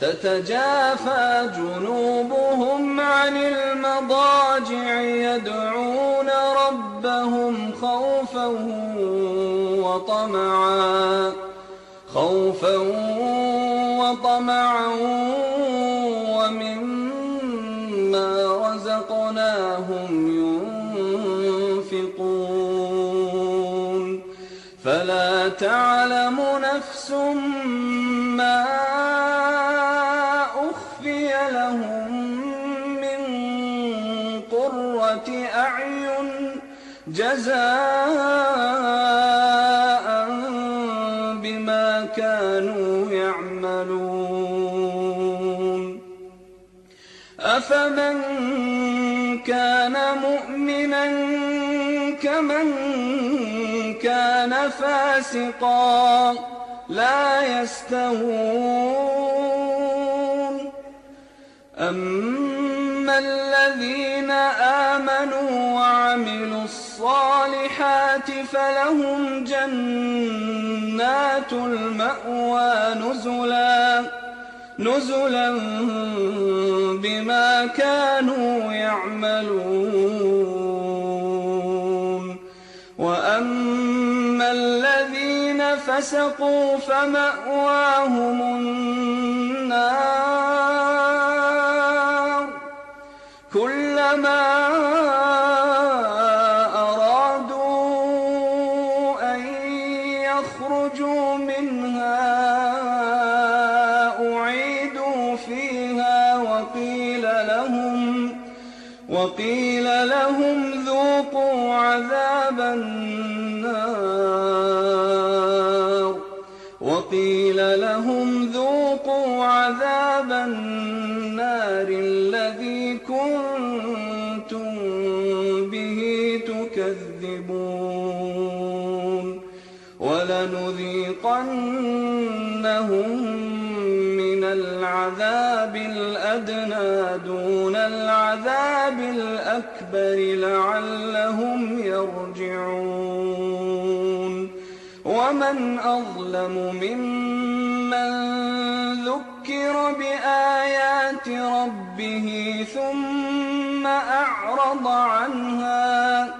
تتجافى جنوبهم عن المضاجع يدعون ربهم خوفا وطمعا خوفا وطمعا. ومما رزقناهم ينفقون. فلا تعلم نفس ما أعين جزاء بما كانوا يعملون. أفمن كان مؤمنا كمن كان فاسقا لا يستوون. أما الذين آمنوا وعملوا الصالحات فلهم جنات المأوى نزلا نزلا بما كانوا يعملون. وأما الذين فسقوا فمأواهم كلما أرادوا أن يخرجوا منها أعيدوا فيها وقيل لهم وقيل لهم ذوقوا عذاب النار. وقيل لهم ذوقوا عذاب النار الذي تكذبون ولنذيقنهم من العذاب الأدنى دون العذاب الأكبر لعلهم يرجعون ومن أظلم ممن ذكر بآيات ربه ثم أعرض عنها